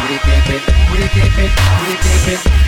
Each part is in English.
Would it get it? Would it get it? Would it it?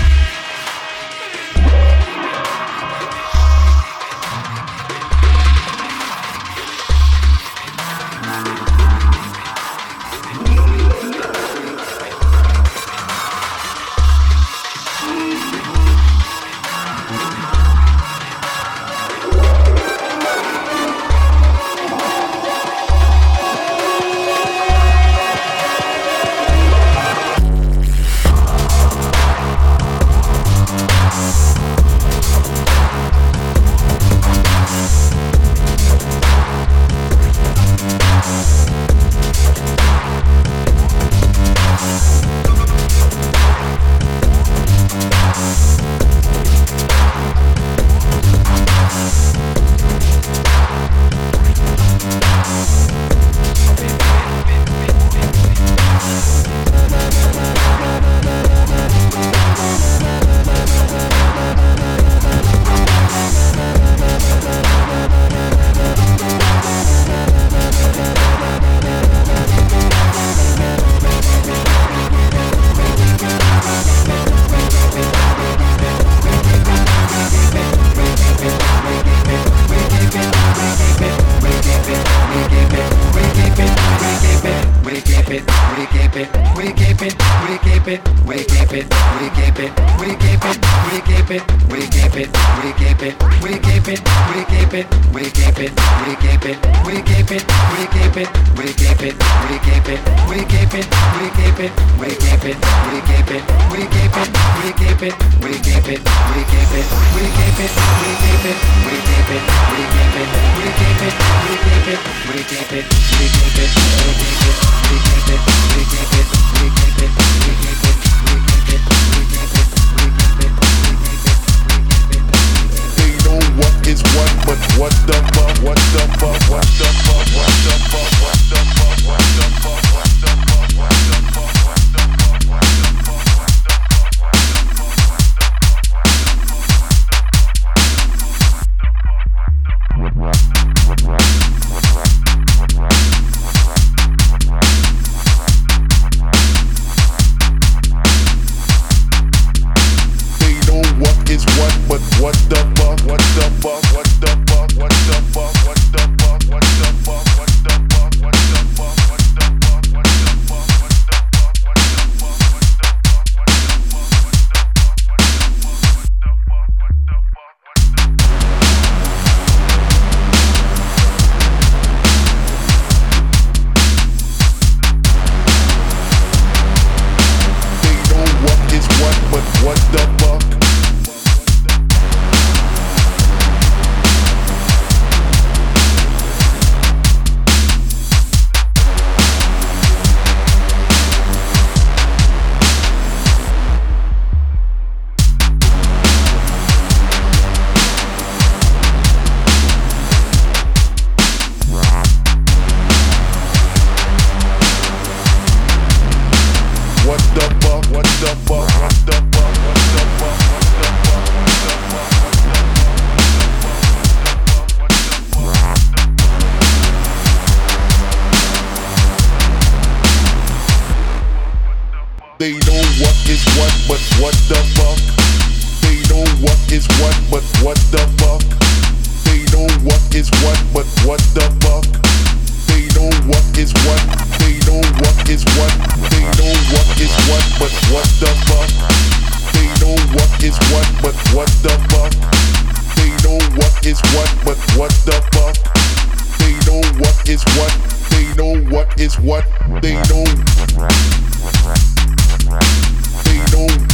is what, but what the fuck, what the fuck, what the fuck, what the fuck. What the fuck. but what the fuck? They know what is what, but what the fuck? They know what is what, but what the fuck? They know what is what, they know what is what, they know what is what, but what the fuck? They know what is what, but what the fuck? They know what is what, but what the fuck? They know what is what, they know what is what, they know. Oh.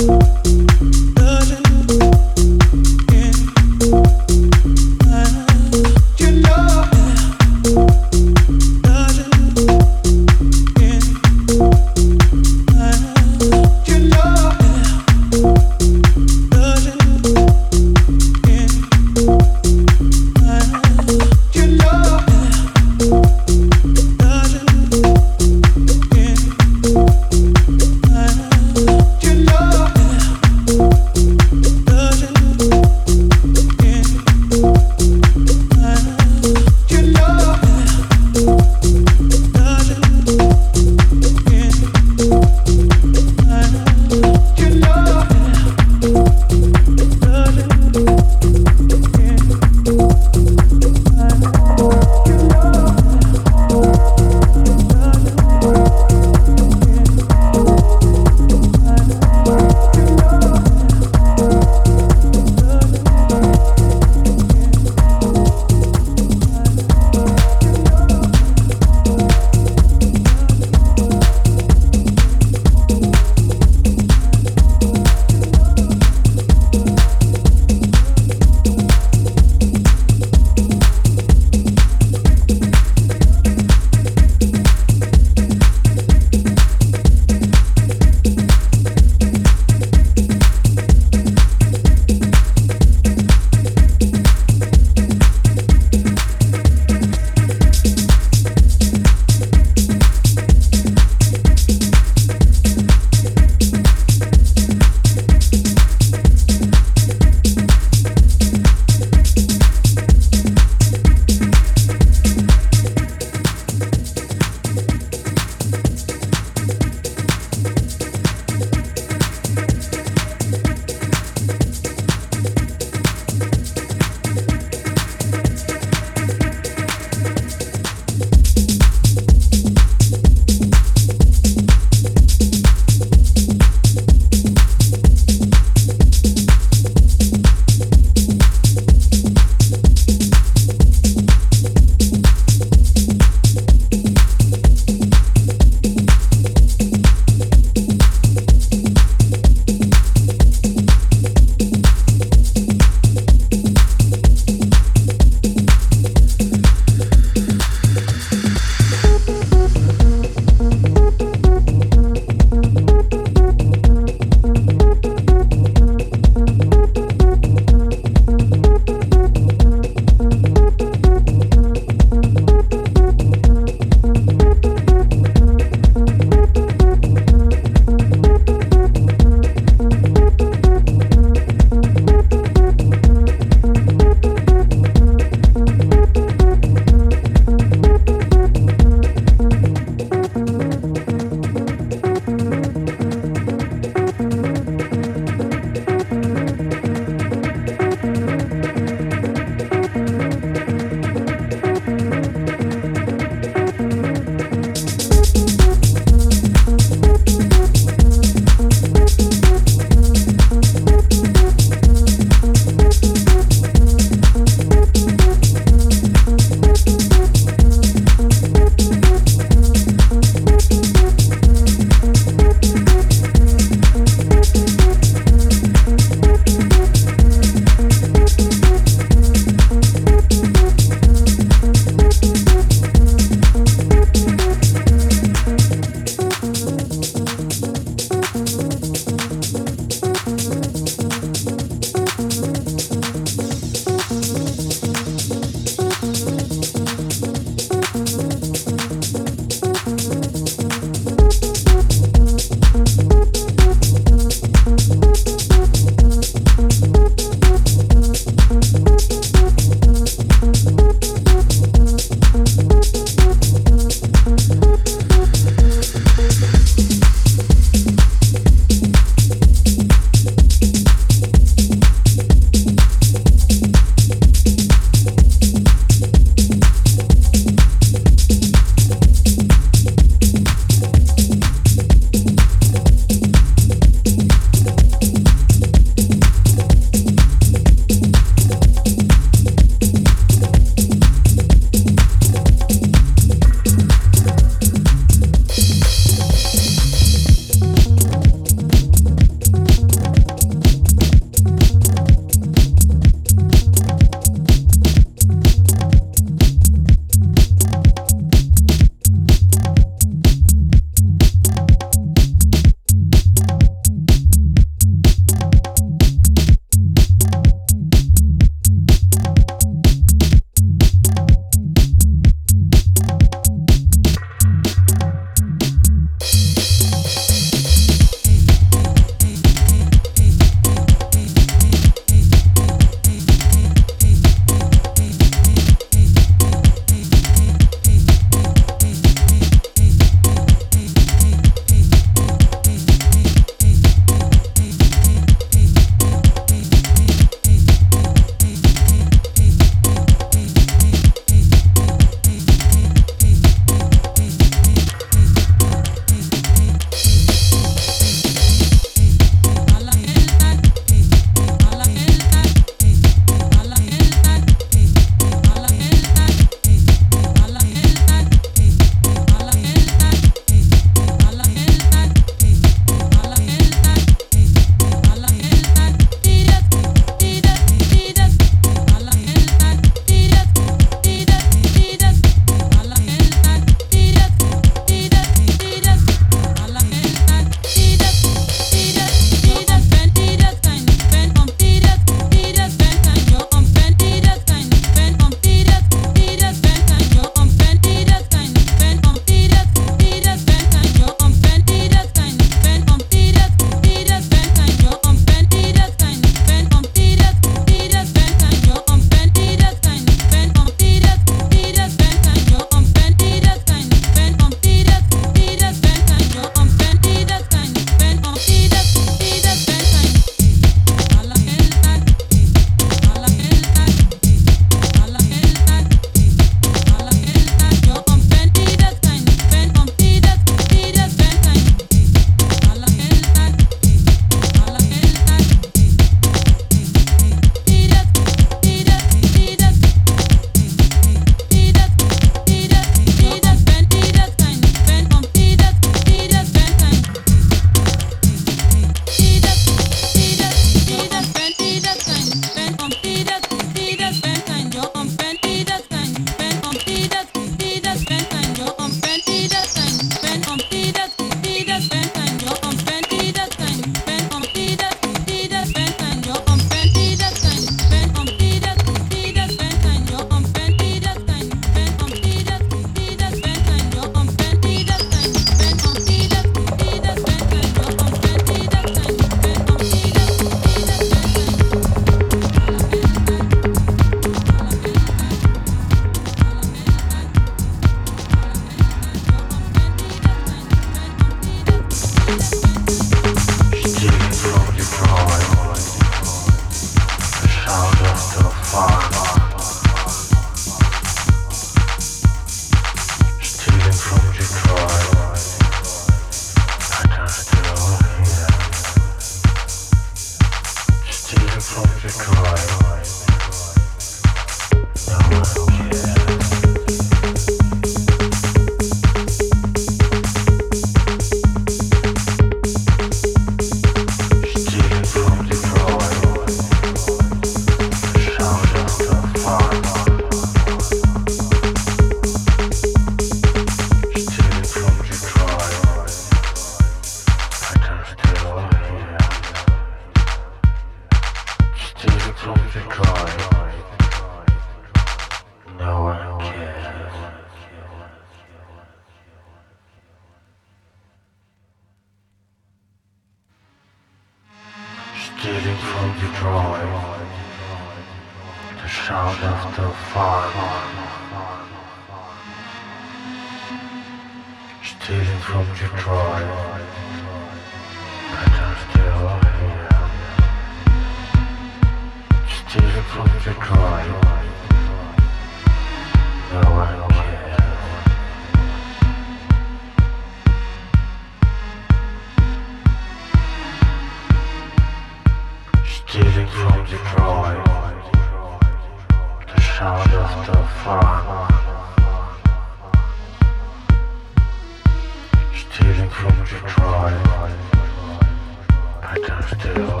after all.